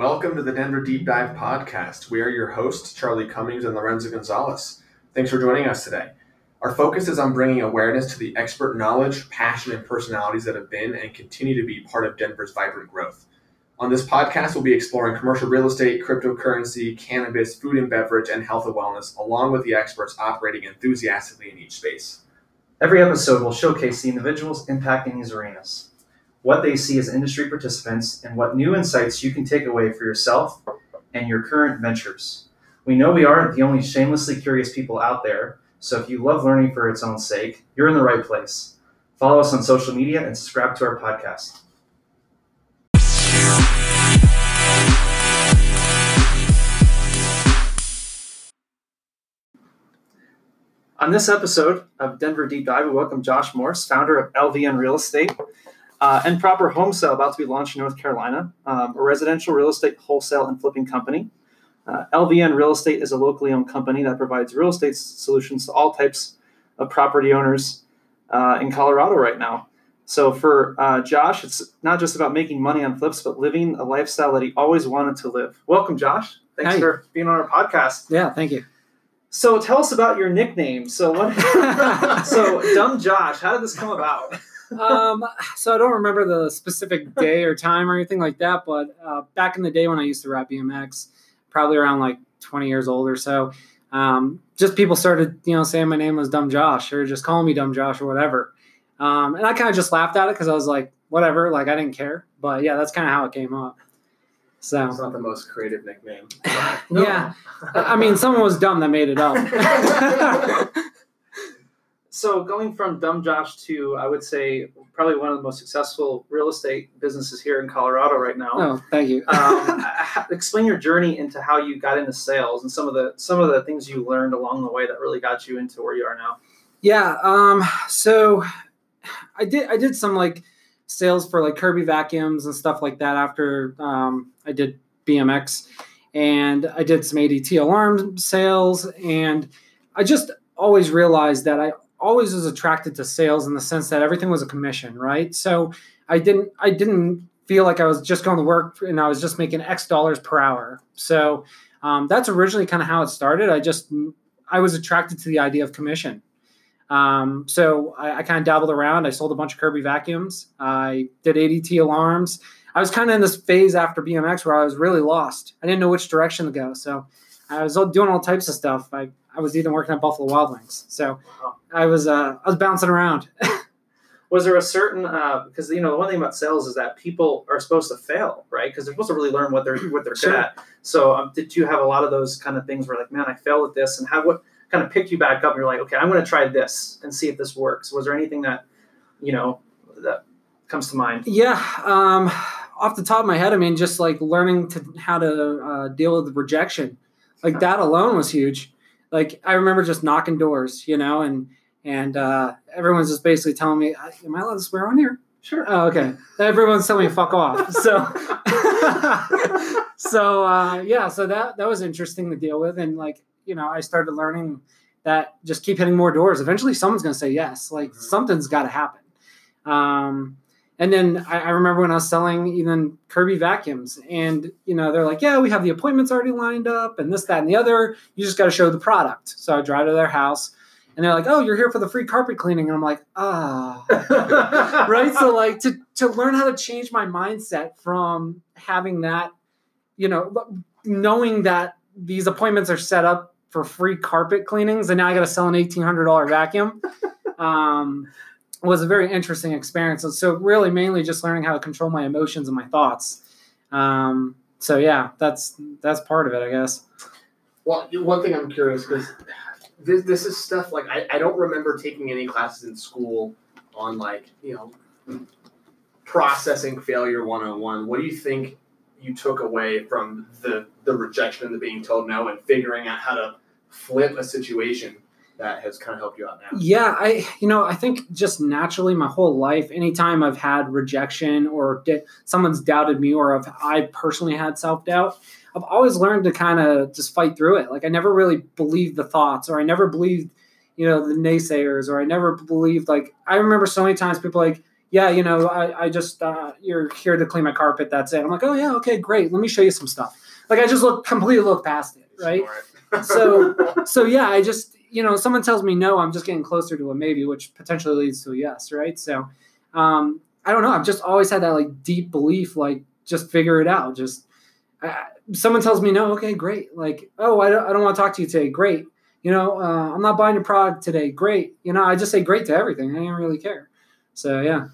Welcome to the Denver Deep Dive Podcast. We are your hosts, Charlie Cummings and Lorenzo Gonzalez. Thanks for joining us today. Our focus is on bringing awareness to the expert knowledge, passion, and personalities that have been and continue to be part of Denver's vibrant growth. On this podcast, we'll be exploring commercial real estate, cryptocurrency, cannabis, food and beverage, and health and wellness, along with the experts operating enthusiastically in each space. Every episode will showcase the individuals impacting these arenas, what they see as industry participants, and what new insights you can take away for yourself and your current ventures. We know we aren't the only shamelessly curious people out there, so if you love learning for its own sake, you're in the right place. Follow us on social media and subscribe to our podcast. On this episode of Denver Deep Dive, we welcome Josh Morse, founder of LVN Real Estate uh, and Proper Home Sale, about to be launched in North Carolina, um, a residential real estate wholesale and flipping company. Uh, LVN Real Estate is a locally owned company that provides real estate solutions to all types of property owners uh, in Colorado right now. So for uh, Josh, it's not just about making money on flips, but living a lifestyle that he always wanted to live. Welcome, Josh. Thanks Hi. for being on our podcast. Yeah, thank you. So tell us about your nickname. So what? so dumb Josh. How did this come about? Um, so I don't remember the specific day or time or anything like that, but uh, back in the day when I used to rap BMX, probably around like 20 years old or so, um, just people started, you know, saying my name was Dumb Josh or just calling me Dumb Josh or whatever. Um, and I kind of just laughed at it because I was like, whatever, like I didn't care. But yeah, that's kind of how it came up. So It's not the most creative nickname. yeah, I mean, someone was dumb that made it up. So going from dumb Josh to, I would say, probably one of the most successful real estate businesses here in Colorado right now. oh, thank you. um, explain your journey into how you got into sales and some of the some of the things you learned along the way that really got you into where you are now. Yeah. Um. So, I did. I did some like sales for like Kirby vacuums and stuff like that after um, I did BMX, and I did some ADT alarm sales, and I just always realized that I always was attracted to sales in the sense that everything was a commission, right? So I didn't. I didn't feel like I was just going to work and I was just making X dollars per hour. So um, that's originally kind of how it started. I just I was attracted to the idea of commission. Um, so I, I kind of dabbled around. I sold a bunch of Kirby vacuums. I did ADT alarms. I was kind of in this phase after BMX where I was really lost. I didn't know which direction to go. So I was doing all types of stuff. I, I was even working at Buffalo Wild Wings. So I was uh, I was bouncing around. Was there a certain uh, because you know the one thing about sales is that people are supposed to fail, right? Because they're supposed to really learn what they're what they're Sure. good at. So um, did you have a lot of those kind of things where like, man, I failed at this, and how what kind of picked you back up? And you're like, okay, I'm going to try this and see if this works. Was there anything that you know that comes to mind? Yeah. Um, off the top of my head, I mean, just like learning to how to uh, deal with the rejection, like that alone was huge. Like I remember just knocking doors, you know, and and uh, everyone's just basically telling me, "Am I allowed to swear on here?" Sure. Oh, okay. Everyone's telling me fuck off. So, so uh, yeah. So that that was interesting to deal with, and like you know, I started learning that just keep hitting more doors. Eventually, someone's going to say yes. Like Mhm. something's got to happen. Um, and then I, I remember when I was selling even Kirby vacuums, and you know they're like, "Yeah, we have the appointments already lined up, and this, that, and the other. You just got to show the product." So I drive to their house, and they're like, "Oh, you're here for the free carpet cleaning," and I'm like, "Ah." right so like to to learn how to change my mindset from having that you know knowing that these appointments are set up for free carpet cleanings and now i got to sell an $1800 vacuum um, was a very interesting experience. So, really mainly just learning how to control my emotions and my thoughts. Um, so yeah that's that's part of it i guess. Well, one thing I'm curious because this, this is stuff like I, I don't remember taking any classes in school on like you know processing failure one on one. What do you think you took away from the the rejection and the being told no and figuring out how to flip a situation that has kind of helped you out now? Yeah, I you know I think just naturally my whole life, anytime I've had rejection or di- someone's doubted me, or if I personally had self doubt, I've always learned to kind of just fight through it. Like I never really believed the thoughts, or I never believed, you know, the naysayers, or I never believed like I remember so many times people like yeah, you know, I, I just uh, you're here to clean my carpet. That's it. I'm like, oh yeah, okay, great. Let me show you some stuff. Like I just look completely look past it, right? So so yeah, I just you know, someone tells me no, I'm just getting closer to a maybe, which potentially leads to a yes, right? So um, I don't know. I've just always had that like deep belief, like just figure it out. Just uh, someone tells me no, okay, great. Like oh, I don't, I don't want to talk to you today. Great. You know, uh, I'm not buying your product today. Great. You know, I just say great to everything. I don't really care. So yeah.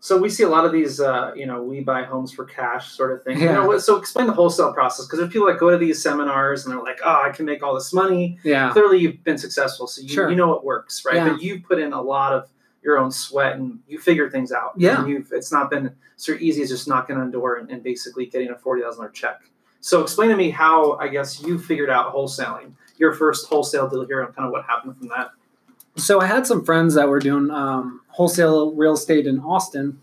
So we see a lot of these, uh, you know, we buy homes for cash sort of thing. Yeah. You know, so explain the wholesale process because there's people that go to these seminars and they're like, "Oh, I can make all this money." Yeah. Clearly, you've been successful, so you, Sure. you know it works, right? Yeah. But you've put in a lot of your own sweat and you figure things out. Yeah. And you've it's not been so easy as just knocking on a door and, and basically getting a forty thousand dollar check. So explain to me how I guess you figured out wholesaling. Your first wholesale deal here and kind of what happened from that. So I had some friends that were doing um, wholesale real estate in Austin,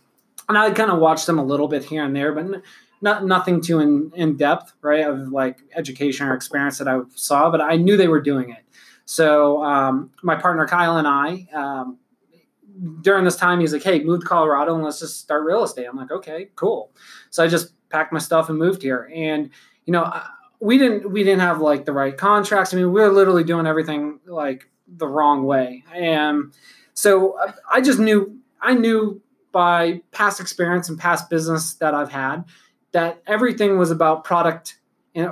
and I kind of watched them a little bit here and there, but not nothing too in, in depth, right? Of like education or experience that I saw, but I knew they were doing it. So um, my partner Kyle and I, um, during this time, he's like, "Hey, move to Colorado and let's just start real estate." I'm like, "Okay, cool." So I just packed my stuff and moved here, and you know. I, we didn't we didn't have like the right contracts. I mean, we were literally doing everything like the wrong way. And so I- I just knew I knew by past experience and past business that I've had that everything was about product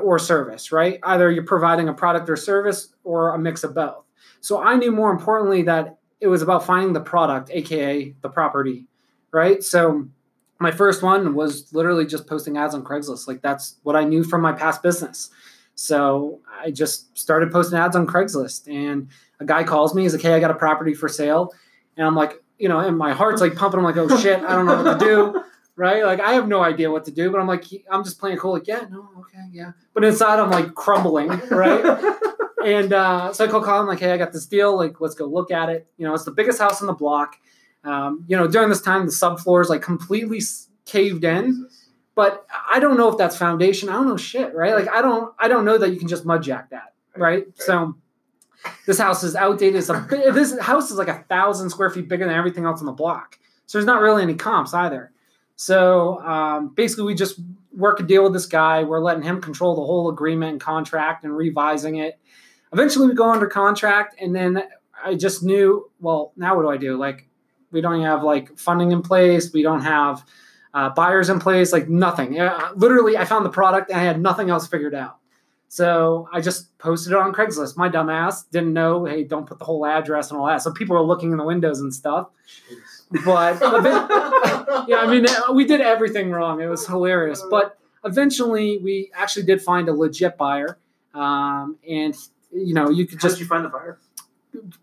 or service, right? Either you're providing a product or service or a mix of both. So I knew more importantly that it was about finding the product, aka the property, right? So my first one was literally just posting ads on Craigslist. Like that's what I knew from my past business. So I just started posting ads on Craigslist and a guy calls me, he's like, Hey, I got a property for sale. And I'm like, you know, and my heart's like pumping. I'm like, oh shit, I don't know what to do. Right. Like I have no idea what to do, but I'm like, I'm just playing cool. Like, yeah, no, okay, yeah. But inside I'm like crumbling. Right. and uh, so I call Colin, like, hey, I got this deal. Like, let's go look at it. You know, it's the biggest house on the block. Um, you know, during this time, the subfloor is like completely caved in. But I don't know if that's foundation. I don't know shit, right? Like, I don't, I don't know that you can just mud jack that, right? So, this house is outdated. It's a, this house is like a thousand square feet bigger than everything else on the block. So there's not really any comps either. So um, basically, we just work a deal with this guy. We're letting him control the whole agreement and contract and revising it. Eventually, we go under contract, and then I just knew, well, now what do I do? Like, we don't have like funding in place. We don't have uh, buyers in place. Like nothing. Uh, literally, I found the product and I had nothing else figured out. So I just posted it on Craigslist. My dumbass didn't know, hey, don't put the whole address and all that. So people were looking in the windows and stuff. But yeah, I mean, we did everything wrong. It was hilarious. But eventually, we actually did find a legit buyer. Um, and, you know, you could How just did you find the buyer?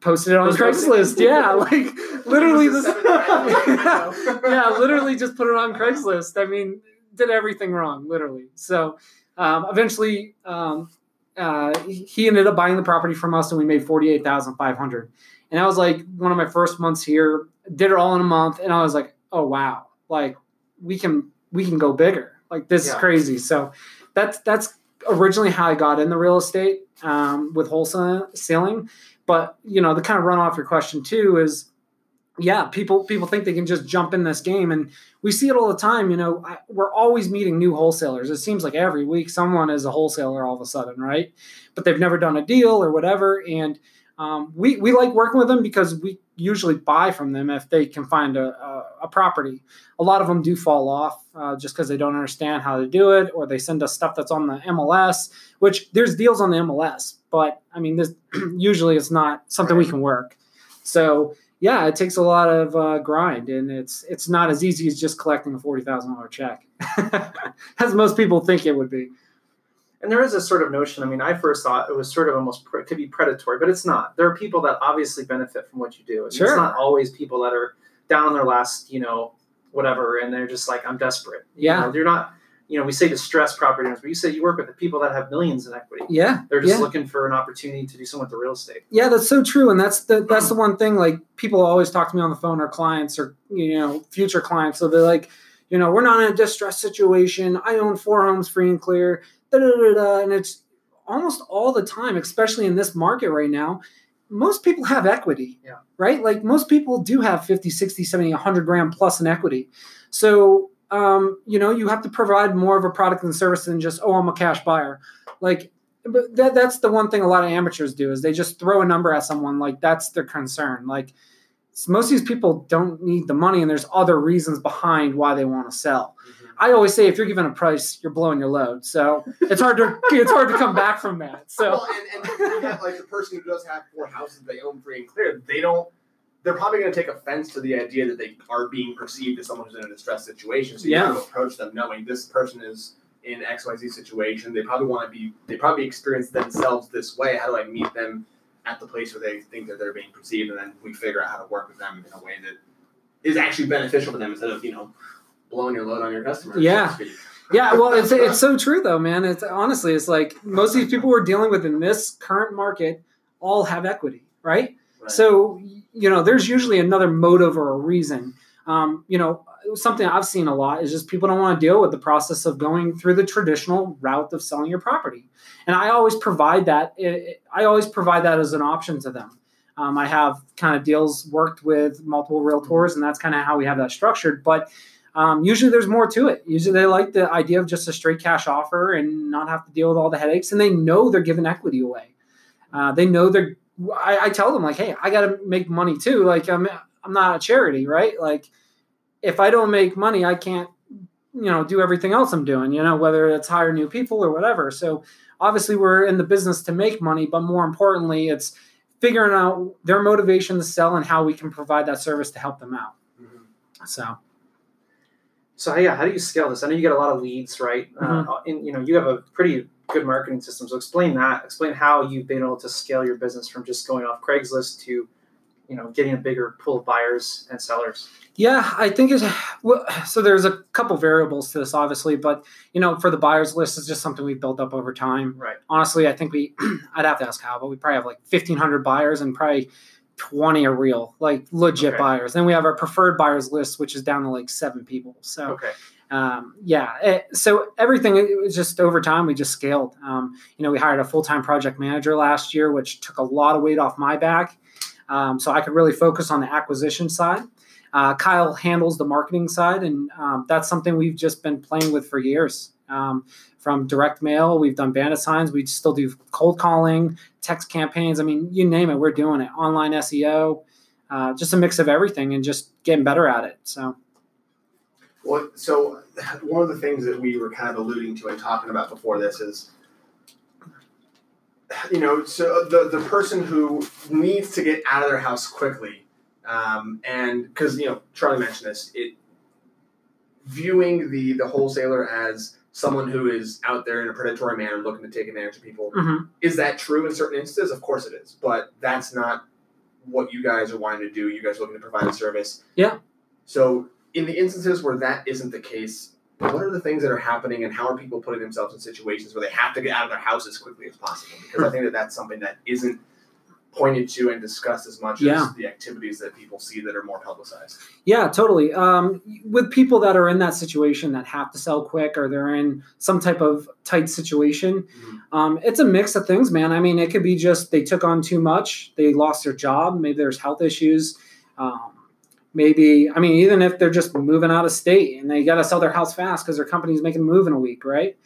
Posted it on Craigslist. Yeah, like literally this. yeah, literally just put it on Craigslist. I mean, did everything wrong, literally. So um, eventually, um, uh, he ended up buying the property from us, and we made forty eight thousand five hundred. And that was like one of my first months here. Did it all in a month, and I was like, oh wow, like we can we can go bigger. Like this is crazy. So that's that's originally how I got in the real estate um, with wholesaling. But you know, the kind of run off your question too is, yeah, people people think they can just jump in this game, and we see it all the time. You know, I, we're always meeting new wholesalers. It seems like every week someone is a wholesaler all of a sudden, right? But they've never done a deal or whatever, and um, we we like working with them because we usually buy from them if they can find a, a, a property. A lot of them do fall off uh, just because they don't understand how to do it, or they send us stuff that's on the MLS. Which there's deals on the MLS, but I mean, this usually it's not something we can work. So yeah, it takes a lot of uh, grind, and it's it's not as easy as just collecting a forty thousand dollar check, as most people think it would be. And there is a sort of notion. I mean, I first thought it was sort of almost pre- could be predatory, but it's not. There are people that obviously benefit from what you do. And Sure. It's not always people that are down on their last, you know, whatever, and they're just like, I'm desperate. You Yeah. know, you're not. You know, we say distressed property owners, but you say you work with the people that have millions in equity. Yeah, They're just yeah. looking for an opportunity to do something with the real estate. Yeah, that's so true, and that's the that's the mm. one thing. Like people always talk to me on the phone, or clients, or you know, future clients. So they're like, you know, we're not in a distressed situation. I own four homes free and clear. Da, da, da, da. And it's almost all the time, especially in this market right now. most people have equity. Yeah. Right? Like most people do have 50, 60, 70, 100 grand plus in equity. So, um, you know, you have to provide more of a product and service than just, oh, I'm a cash buyer. Like, but that, that's the one thing a lot of amateurs do is they just throw a number at someone like that's their concern. Like most of these people don't need the money and there's other reasons behind why they want to sell. I always say if you're given a price, you're blowing your load. So it's hard to it's hard to come back from that. So well, and, and have, like the person who does have four houses they own free and clear, they don't. They're probably going to take offense to the idea that they are being perceived as someone who's in a distressed situation. So you Yeah. have to approach them knowing this person is in X Y Z situation. They probably want to be. They probably experience themselves this way. How do I meet them at the place where they think that they're being perceived, and then we figure out how to work with them in a way that is actually beneficial to them instead of you know blowing your load on your customers. Yeah. So yeah, well, it's it's so true though, man. It's honestly, it's like most of these people we're dealing with in this current market all have equity, right? Right. So you know, there's usually another motive or a reason. Um, you know, something I've seen a lot is just people don't want to deal with the process of going through the traditional route of selling your property, and I always provide that. I always provide that as an option to them. Um, I have kind of deals worked with multiple realtors, and that's kind of how we have that structured. But um, usually there's more to it. Usually they like the idea of just a straight cash offer and not have to deal with all the headaches, and they know they're giving equity away. Uh, they know they're. I, I tell them like, hey, I got to make money too. Like I'm, I'm not a charity, right? Like if I don't make money, I can't, you know, do everything else I'm doing. You know, whether it's hire new people or whatever. So obviously we're in the business to make money, but more importantly, it's figuring out their motivation to sell and how we can provide that service to help them out. Mhm. So. So yeah, how do you scale this? I know you get a lot of leads, right? Uh, and you know you have a pretty good marketing system. So explain that. Explain how you've been able to scale your business from just going off Craigslist to, you know, getting a bigger pool of buyers and sellers. Yeah, I think it's well, so. There's a couple variables to this, obviously, but you know, for the buyers list, it's just something we've built up over time. Right. Honestly, I think we, I'd have to ask how, but we probably have like 1,500 buyers and probably 20 are real, like legit Okay. buyers. Then we have our preferred buyers list, which is down to like seven people. So Okay. um, yeah, it, so everything it was just over time we just scaled. Um, you know, we hired a full time project manager last year, which took a lot of weight off my back, um, so I could really focus on the acquisition side. Uh, Kyle handles the marketing side, and um, that's something we've just been playing with for years. Um, from direct mail, we've done bandit signs. We still do cold calling, text campaigns. I mean, you name it, we're doing it. Online SEO, uh, just a mix of everything, and just getting better at it. So. Well, so one of the things that we were kind of alluding to and talking about before this is, you know, so the the person who needs to get out of their house quickly, um, and because you know Charlie mentioned this, it viewing the the wholesaler as someone who is out there in a predatory manner looking to take advantage of people mhm. is that true in certain instances? Of course it is, but that's not what you guys are wanting to do. You guys are looking to provide a service. Yeah. So in the instances where that isn't the case, what are the things that are happening, and how are people putting themselves in situations where they have to get out of their house as quickly as possible? Because I think that that's something that isn't pointed to and discussed as much Yeah. as the activities that people see that are more publicized. Yeah, totally. Um, with people that are in that situation that have to sell quick or they're in some type of tight situation, um, it's a mix of things, man. I mean, it could be just they took on too much, they lost their job, maybe there's health issues. Um, maybe, I mean, even if they're just moving out of state and they got to sell their house fast because their company's making a move in a week, right?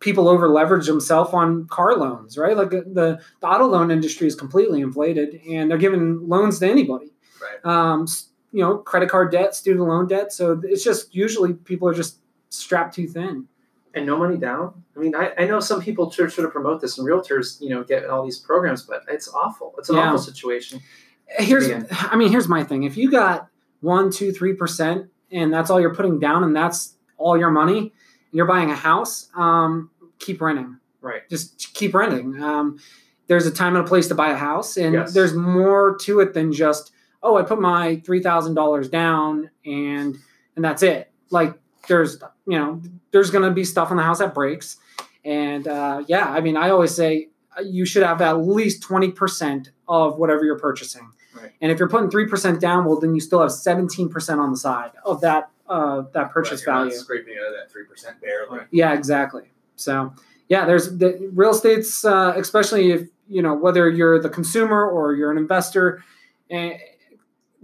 People over leverage themselves on car loans, right? Like the, the auto loan industry is completely inflated and they're giving loans to anybody Right. um, you know, credit card debt, student loan debt. So it's just usually people are just strapped too thin. And no money down. I mean, I, I know some people try to promote this, and realtors, you know, get all these programs, but it's awful. It's an Yeah. awful situation. Here's, I mean, here's my thing. If you got one, two, three percent, and that's all you're putting down, and that's all your money, you're buying a house, um, keep renting. Right. Just keep renting. Um, there's a time and a place to buy a house, and Yes. there's more to it than just oh, I put my three thousand dollars down, and and that's it. Like there's you know there's gonna be stuff in the house that breaks, and uh, yeah, I mean, I always say uh, you should have at least twenty percent of whatever you're purchasing. Right. And if you're putting three percent down, well, then you still have seventeen percent on the side of that uh, that purchase Right, you're not value. scraping out of that three percent barely. Yeah, exactly. So yeah, there's the real estate's uh, especially if you know whether you're the consumer or you're an investor, and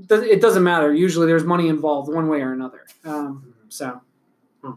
it doesn't matter. Usually, there's money involved one way or another. Um, so, what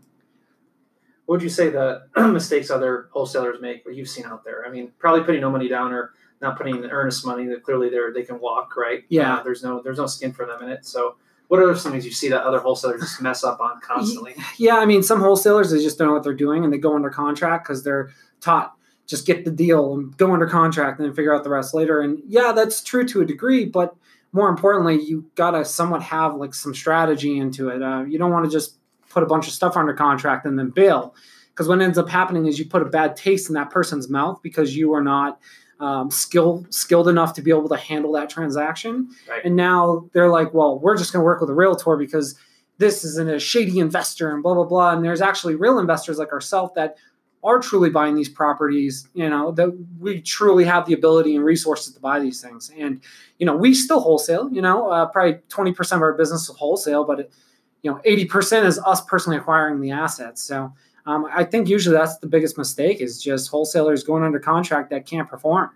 would you say the mistakes other wholesalers make? What you've seen out there? I mean, probably putting no money down or not putting the earnest money. That clearly they're they can walk, right? Yeah. Uh, there's no there's no skin for them in it. So, what are some things you see that other wholesalers just mess up on constantly? yeah, I mean, some wholesalers they just don't know what they're doing and they go under contract because they're taught just get the deal and go under contract and then figure out the rest later. And yeah, that's true to a degree, but more importantly, you gotta somewhat have like some strategy into it. Uh, you don't want to just put a bunch of stuff under contract and then bail, because what ends up happening is you put a bad taste in that person's mouth because you are not um, skilled skilled enough to be able to handle that transaction. Right. And now they're like, well, we're just going to work with a realtor because this isn't a shady investor and blah blah blah. And there's actually real investors like ourselves that are truly buying these properties, you know, that we truly have the ability and resources to buy these things. And, you know, we still wholesale, you know, uh, probably 20% of our business is wholesale, but, it, you know, 80% is us personally acquiring the assets. So um, I think usually that's the biggest mistake is just wholesalers going under contract that can't perform.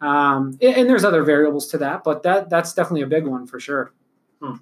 Um, and, and there's other variables to that, but that that's definitely a big one for sure. Hmm.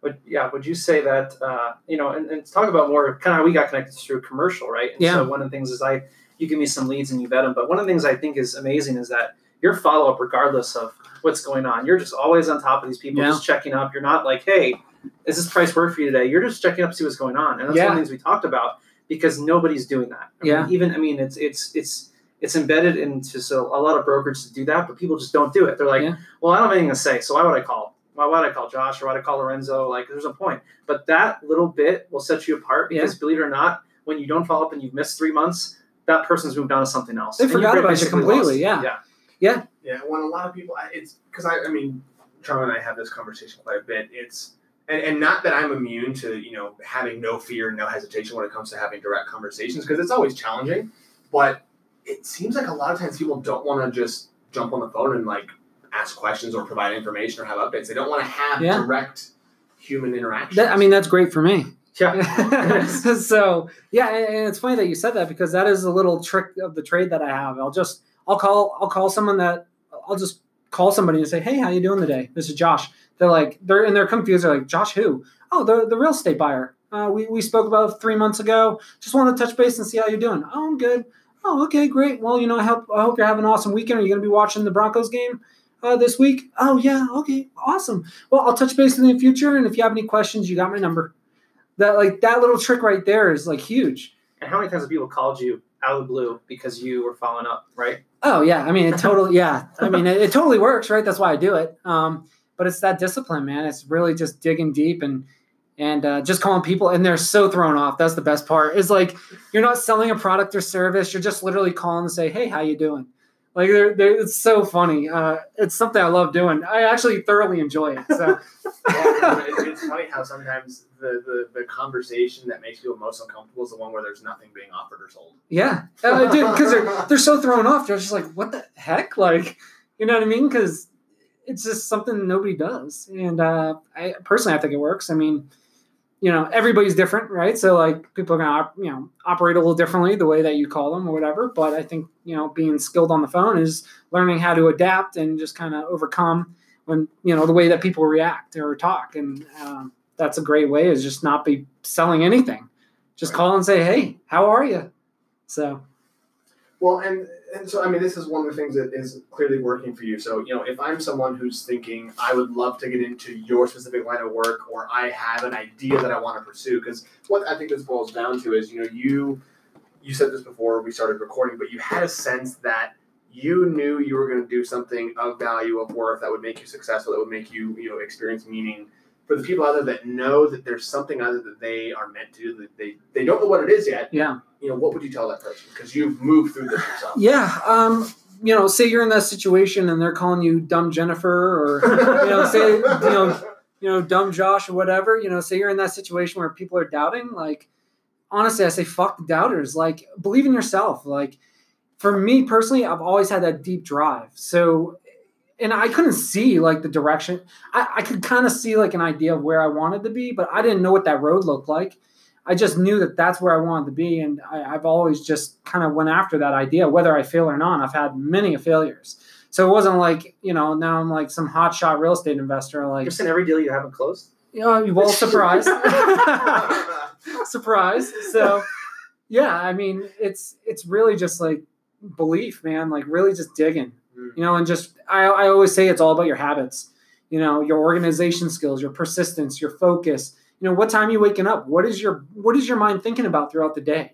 But yeah, would you say that uh, you know, and, and talk about more kind of how we got connected through commercial, right? And Yeah. So one of the things is I you give me some leads and you vet them, but one of the things I think is amazing is that your follow up, regardless of what's going on, you're just always on top of these people, Yeah. just checking up. You're not like, hey, is this price work for you today? You're just checking up to see what's going on, and that's one of the things we talked about because nobody's doing that. I Yeah. mean, even I mean, it's it's it's it's embedded into so a lot of brokers to do that, but people just don't do it. They're like, Yeah. well, I don't have anything to say, so why would I call? Why would I call Josh or why would I call Lorenzo? Like, there's a point. But that little bit will set you apart because, believe it or not, when you don't follow up and you've missed three months, that person's moved on to something else. They And forgot about you completely, lost. yeah. yeah. Yeah, when a lot of people, it's because I, I mean, Charlie and I have this conversation quite a bit. It's and, and not that I'm immune to you know having no fear, no hesitation when it comes to having direct conversations because it's always challenging. But it seems like a lot of times people don't want to just jump on the phone and like ask questions or provide information or have updates. They don't want to have Yeah. direct human interaction. That, I mean, that's great for me. Yeah. so yeah, and and it's funny that you said that because that is a little trick of the trade that I have. I'll just I'll call I'll call someone that I'll just call somebody and say, hey, how you doing today? This is Josh. They're like they're and they're confused. They're like, Josh, who? Oh, the the real estate buyer. Uh, we we spoke about three months ago. Just want to touch base and see how you're doing. Oh, I'm good. Oh, okay, great. Well, you know, I hope I hope you're having an awesome weekend. Are you going to be watching the Broncos game? Uh, this week? Oh yeah, okay, awesome. Well, I'll touch base in the future, and if you have any questions, you got my number that like that little trick right there is like huge. And how many times have people called you out of the blue because you were following up, right? Oh yeah, I mean it totally yeah. I mean it, it totally works, right? That's why I do it. Um, but it's that discipline, man. It's really just digging deep and and uh, just calling people, and they're so thrown off. That's the best part. Is like you're not selling a product or service. You're just literally calling to say, "Hey, how you doing?" Like they're, they're, it's so funny. Uh, it's something I love doing. I actually thoroughly enjoy it. So Yeah, it's, funny how sometimes the, the, the conversation that makes people most uncomfortable is the one where there's nothing being offered or sold. Yeah, uh, dude, because they're they're so thrown off. They're just like, what the heck? Like, you know what I mean? Because it's just something nobody does, and uh, I personally I think it works. I mean, you know, everybody's different, right? So like, people are gonna op- you know operate a little differently the way that you call them or whatever. But I think you know, being skilled on the phone is learning how to adapt and just kind of overcome when you know the way that people react or talk, and um, that's a great way is just not be selling anything. Just Right. call and say, "Hey, how are you?" So Well, and and so I mean, this is one of the things that is clearly working for you. So you know, if I'm someone who's thinking I would love to get into your specific line of work, or I have an idea that I want to pursue, because what I think this boils down to is, you know, you you said this before we started recording, but you had a sense that you knew you were going to do something of value, of worth that would make you successful, that would make you you know experience meaning. For the people out there that know that there's something out there that they are meant to do, that they they don't know what it is yet, yeah. you know, what would you tell that person? Because you've moved through this yourself. Yeah, um, you know, say you're in that situation and they're calling you dumb Jennifer or you know, say you know, you know, dumb Josh or whatever. You know, say you're in that situation where people are doubting. Like, honestly, I say fuck the doubters. Like, believe in yourself. Like, for me personally, I've always had that deep drive. So, and I couldn't see like the direction. I, I could kind of see like an idea of where I wanted to be, but I didn't know what that road looked like. I just knew that that's where I wanted to be, and I, I've always just kind of went after that idea, whether I fail or not. I've had many failures, so it wasn't like you know now I'm like some hotshot real estate investor. Like You're saying every deal you haven't closed? you know, well, surprise, surprise. So yeah, I mean, it's it's really just like belief, man. Like really just digging. You know, and just I I always say it's all about your habits. You know, your organization skills, your persistence, your focus. You know, what time you waking up? What is your what is your mind thinking about throughout the day?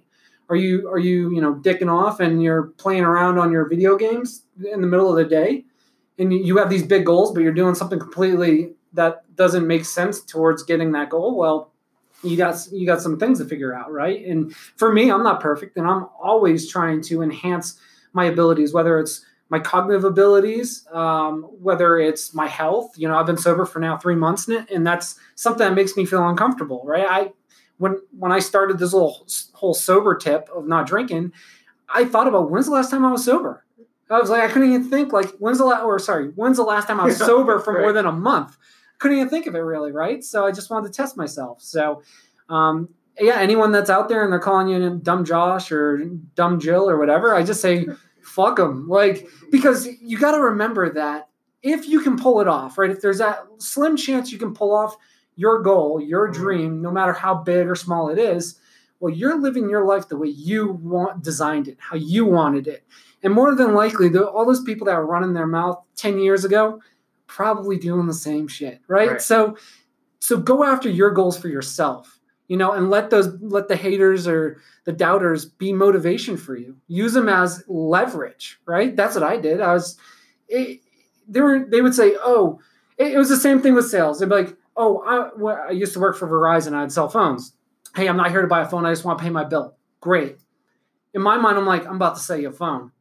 Are you are you you know dicking off and you're playing around on your video games in the middle of the day, and you have these big goals, but you're doing something completely that doesn't make sense towards getting that goal? Well, you got you got some things to figure out, right? And for me, I'm not perfect, and I'm always trying to enhance my abilities, whether it's my cognitive abilities, um, whether it's my health. You know, I've been sober for now three months, and and that's something that makes me feel uncomfortable, right? I when when I started this little whole sober tip of not drinking, I thought about when's the last time I was sober. I was like, I couldn't even think like when's the last or sorry, when's the last time I was sober for more than a month. Couldn't even think of it really, right? So I just wanted to test myself. So um, yeah, anyone that's out there and they're calling you dumb Josh or dumb Jill or whatever, I just say fuck them. Like because you got to remember that if you can pull it off, right? If there's that slim chance you can pull off your goal, your Mhm. dream, no matter how big or small it is, well, you're living your life the way you want designed it, how you wanted it. And more than likely, the, all those people that were running their mouth 10 years ago, probably doing the same shit, right? Right. So so go after your goals for yourself, you know, and let those let the haters or the doubters be motivation for you. Use them as leverage, right? That's what I did. I was it, they were they would say, "Oh, it, it was the same thing with sales." They'd be like, "Oh, I, well, I used to work for Verizon. I had cell phones. Hey, I'm not here to buy a phone. I just want to pay my bill." Great. In my mind, I'm like, "I'm about to sell you a phone."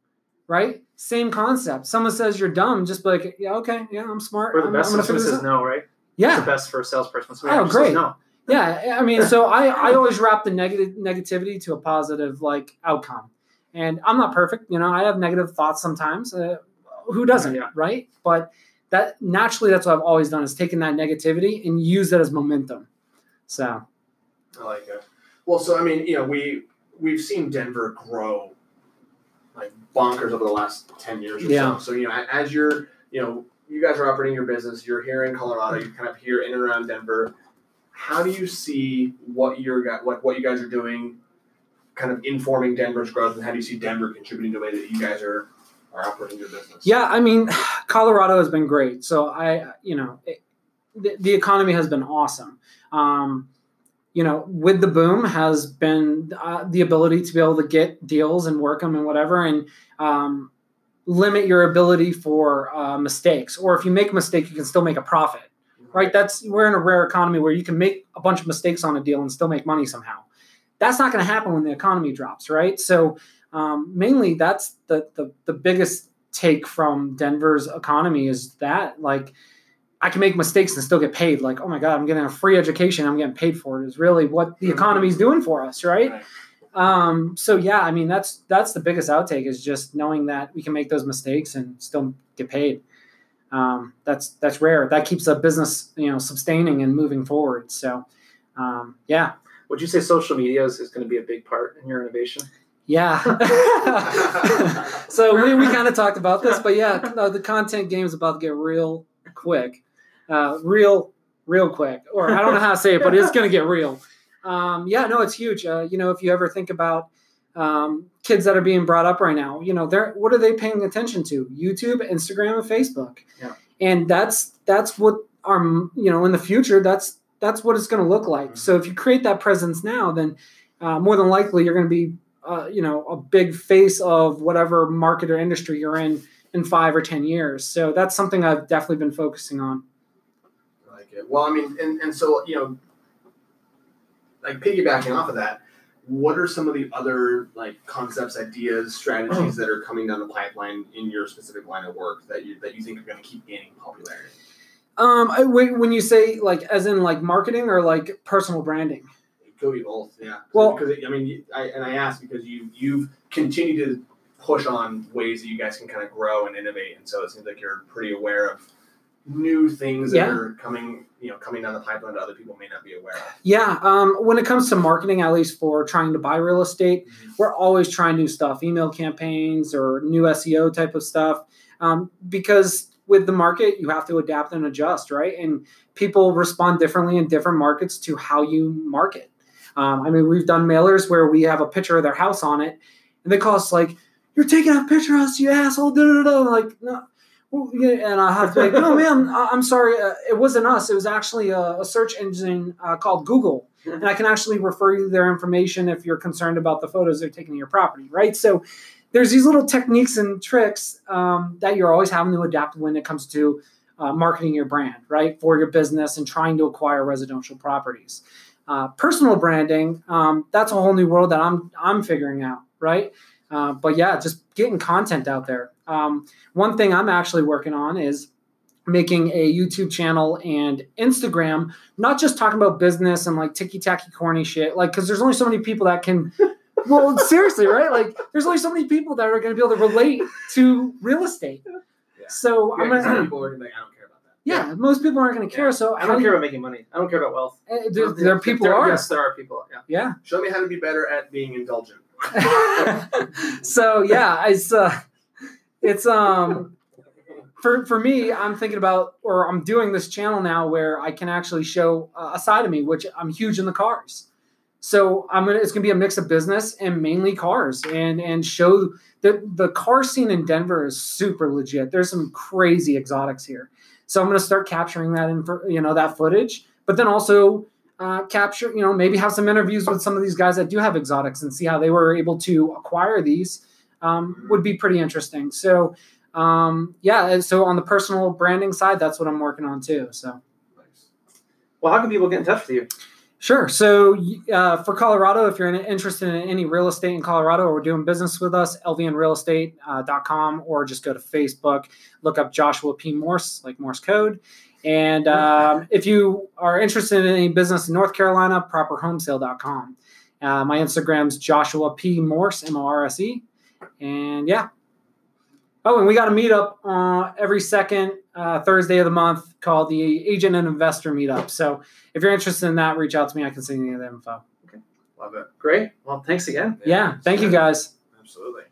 Right? Same concept. Someone says you're dumb, just be like, "Yeah, okay, yeah, I'm smart. Or the I'm, best I'm gonna says no, right? Yeah, It's the best for a salesperson. someone Oh, great. No. Yeah i mean so i i always wrap the negative negativity to a positive like outcome and i'm not perfect you know i have negative thoughts sometimes uh, who doesn't Yeah. right but that naturally that's what i've always done is taken that negativity and use that as momentum so I like it. Well, so I mean, you know, we we've seen Denver grow like bonkers over the last ten years or Yeah. so. So you know, as you're, you know, you guys are operating your business. You're here in Colorado. You're kind of here in and around Denver. How do you see what you're what what you guys are doing, kind of informing Denver's growth, and how do you see Denver contributing to the way that you guys are are operating your business? yeah i mean colorado has been great so i you know it, the, the economy has been awesome um, you know, with the boom has been uh, the ability to be able to get deals and work them and whatever, and um, limit your ability for uh, mistakes. Or if you make a mistake, you can still make a profit, right? That's we're in a rare economy where you can make a bunch of mistakes on a deal and still make money somehow. That's not going to happen when the economy drops, right? So um, mainly, that's the, the the biggest take from Denver's economy is that like I can make mistakes and still get paid. Like, oh my God, I'm getting a free education. I'm getting paid for it. Is really what the economy is doing for us, right? Right. Um, so yeah, I mean that's that's the biggest outtake is just knowing that we can make those mistakes and still get paid. Um, that's that's rare. That keeps a business you know sustaining and moving forward. So um, yeah, Would you say social media is, is going to be a big part in your innovation? yeah. so we, we kind of talked about this, but yeah, no, the content game is about to get real quick, uh, real real quick. Or I don't know how to say it, but it's going to get real. Um, yeah, no, it's huge. Uh, you know, if you ever think about um, kids that are being brought up right now, you know, they're what are they paying attention to? YouTube, Instagram, and Facebook. Yeah. And that's that's what our you know in the future that's that's what it's going to look like. Mhm. So if you create that presence now, then uh, more than likely you're going to be uh, you know a big face of whatever market or industry you're in in five or ten years. So that's something I've definitely been focusing on. I like it. Well, I mean, and, and so, you know, like piggybacking off of that, what are some of the other like concepts, ideas, strategies that are coming down the pipeline in your specific line of work that you that you think are going to keep gaining popularity? Um, I- when when you say like as in like marketing or like personal branding. It could be both, yeah. Well- because I mean, I, and I ask because you you've continued to push on ways that you guys can kind of grow and innovate, and so it seems like you're pretty aware of new things that Yeah. are coming, you know, coming down the pipeline that other people may not be aware of? Yeah, um, when it comes to marketing, at least for trying to buy real estate, we're always trying new stuff, email campaigns or new SEO type of stuff. Um, because with the market, you have to adapt and adjust, right? And people respond differently in different markets to how you market. Um, I mean, we've done mailers where we have a picture of their house on it, and they call us like, "You're taking a picture of us, you asshole!" Da, da, da. Like, no. And I have to like, no, man, I- I'm sorry, uh, it wasn't us. It was actually a, a search engine uh, called Google and I can actually refer you their information if you're concerned about the photos they're taking of your property, right? So there's these little techniques and tricks um, that you're always having to adapt when it comes to uh, marketing your brand, right, for your business and trying to acquire residential properties. Uh, personal branding, um, that's a whole new world that I'm I'm figuring out, right? Uh, but yeah, just getting content out there. Um, one thing I'm actually working on is making a YouTube channel and Instagram not just talking about business and like ticky tacky corny shit, like because there's only so many people that can. Well, seriously, right? Like, there's only so many people that are going to be able to relate to real estate. Yeah. So Yeah, I'm 'cause some gonna. people are gonna like, I don't care about that. Yeah, most people aren't going to care. Yeah. So I don't care about making money. I don't care about wealth. eh, There, there people There- are. Yes, there are people. Yeah. Yeah. Show me how to be better at being indulgent. so yeah, it's uh, it's um for for me, I'm thinking about or I'm doing this channel now where I can actually show a side of me, which I'm huge in the cars. So I'm gonna it's gonna be a mix of business and mainly cars, and and show the the car scene in Denver is super legit. There's some crazy exotics here, so I'm gonna start capturing that in you know that footage, but then also uh, capture, you know, maybe have some interviews with some of these guys that do have exotics and see how they were able to acquire these. Um, would be pretty interesting. So, um, yeah. So on the personal branding side, that's what I'm working on too. So. Well, how can people get in touch with you? Sure. So uh, for Colorado, if you're interested in any real estate in Colorado or doing business with us, lvnrealestate.com or just go to Facebook, look up Joshua P. Morse, like Morse code. And um, if you are interested in any business in North Carolina, properhomesale.com. Uh, my Instagram's Joshua P. Morse, M O R S E. And yeah. Oh, and we got a meetup uh, every second uh, Thursday of the month called the Agent and Investor Meetup. So if you're interested in that, reach out to me. I can send you the info. Okay. Love it. Great. Well, thanks again. Yeah. Thank you guys. Absolutely.